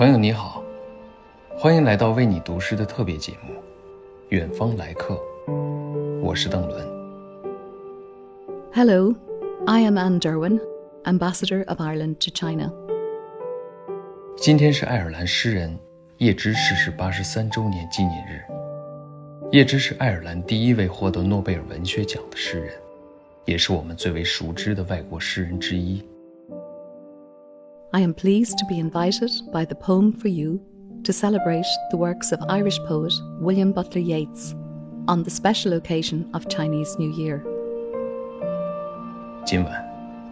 朋友你好，欢迎来到为你读诗的特别节目《远方来客》，我是邓伦。Hello, I am Anne Derwin, Ambassador of Ireland to China. 今天是爱尔兰诗人叶芝逝世八十三周年纪念日。叶芝是爱尔兰第一位获得诺贝尔文学奖的诗人，也是我们最为熟知的外国诗人之一。I am pleased to be invited by the Poem for You to celebrate the works of Irish poet William Butler Yeats on the special occasion of Chinese New Year. 今晚，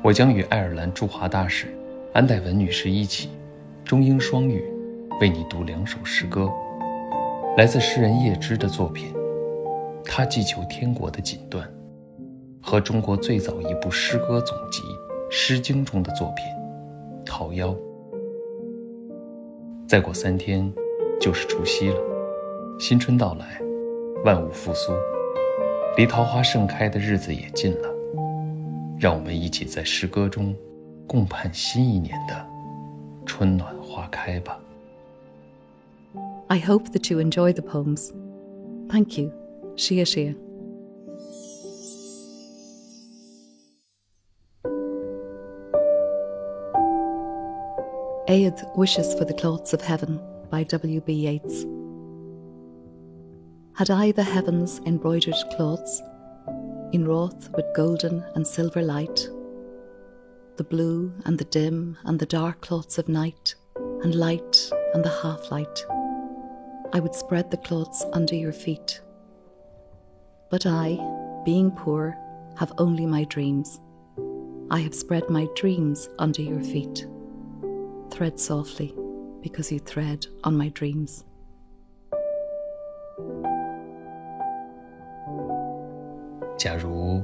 我将与爱尔兰驻华大使安黛文女士一起，中英双语，为你读两首诗歌，来自诗人叶芝的作品《他寄求天国的锦缎》，和中国最早一部诗歌总集《诗经》中的作品。桃夭。再过三天，就是除夕了。新春到来，万物复苏，离桃花盛开的日子也近了。让我们一起在诗歌中，共盼新一年的春暖花开吧。I hope that you enjoy the poems. Thank you. Shia Shia. Aed Wishes for the Cloths of Heaven by W.B. Yeats. Had I the heavens embroidered cloths, inwrought with golden and silver light, the blue and the dim and the dark cloths of night, and light and the half light, I would spread the cloths under your feet. But I, being poor, have only my dreams. I have spread my dreams under your feet Thread softly because you thread on my dreams. 假如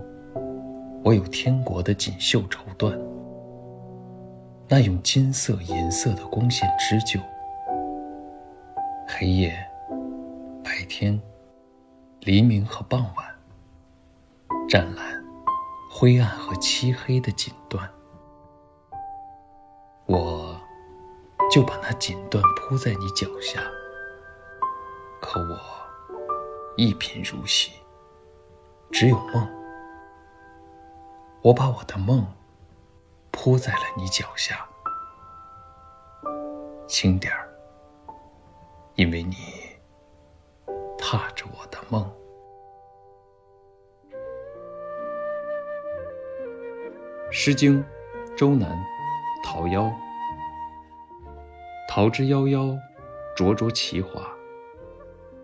我有天国的锦绣绸缎，那用金色、银色的光线织就，黑夜、白天、黎明和傍晚，湛蓝、灰暗和漆黑的锦缎，我。就把那锦缎铺在你脚下，可我一贫如洗，只有梦。我把我的梦铺在了你脚下，轻点儿，因为你踏着我的梦。《诗经·周南·桃夭》。桃之夭夭，灼灼其华。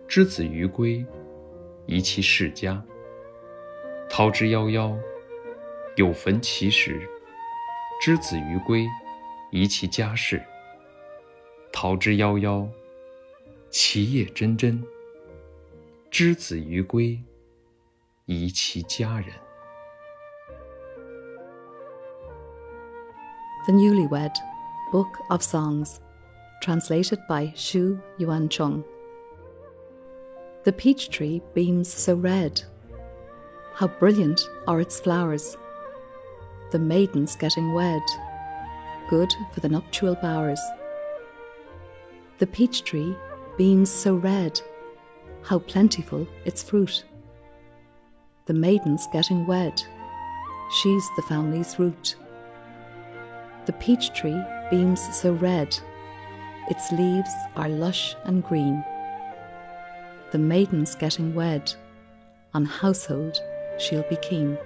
之子于归，宜其室家。桃之夭夭，有逢其实。之子于归，宜其家室。桃之夭夭，其叶蓁蓁。之子于归，宜其家人。The Newlywed Book of Songs translated by Xu Yuancheng. The peach tree beams so red. How brilliant are its flowers. The maiden's getting wed, good for the nuptial bowers. The peach tree beams so red. How plentiful its fruit. The maiden's getting wed, she's the family's root. The peach tree beams so red its leaves are lush and green. The maiden's getting wed, on household she'll be keen.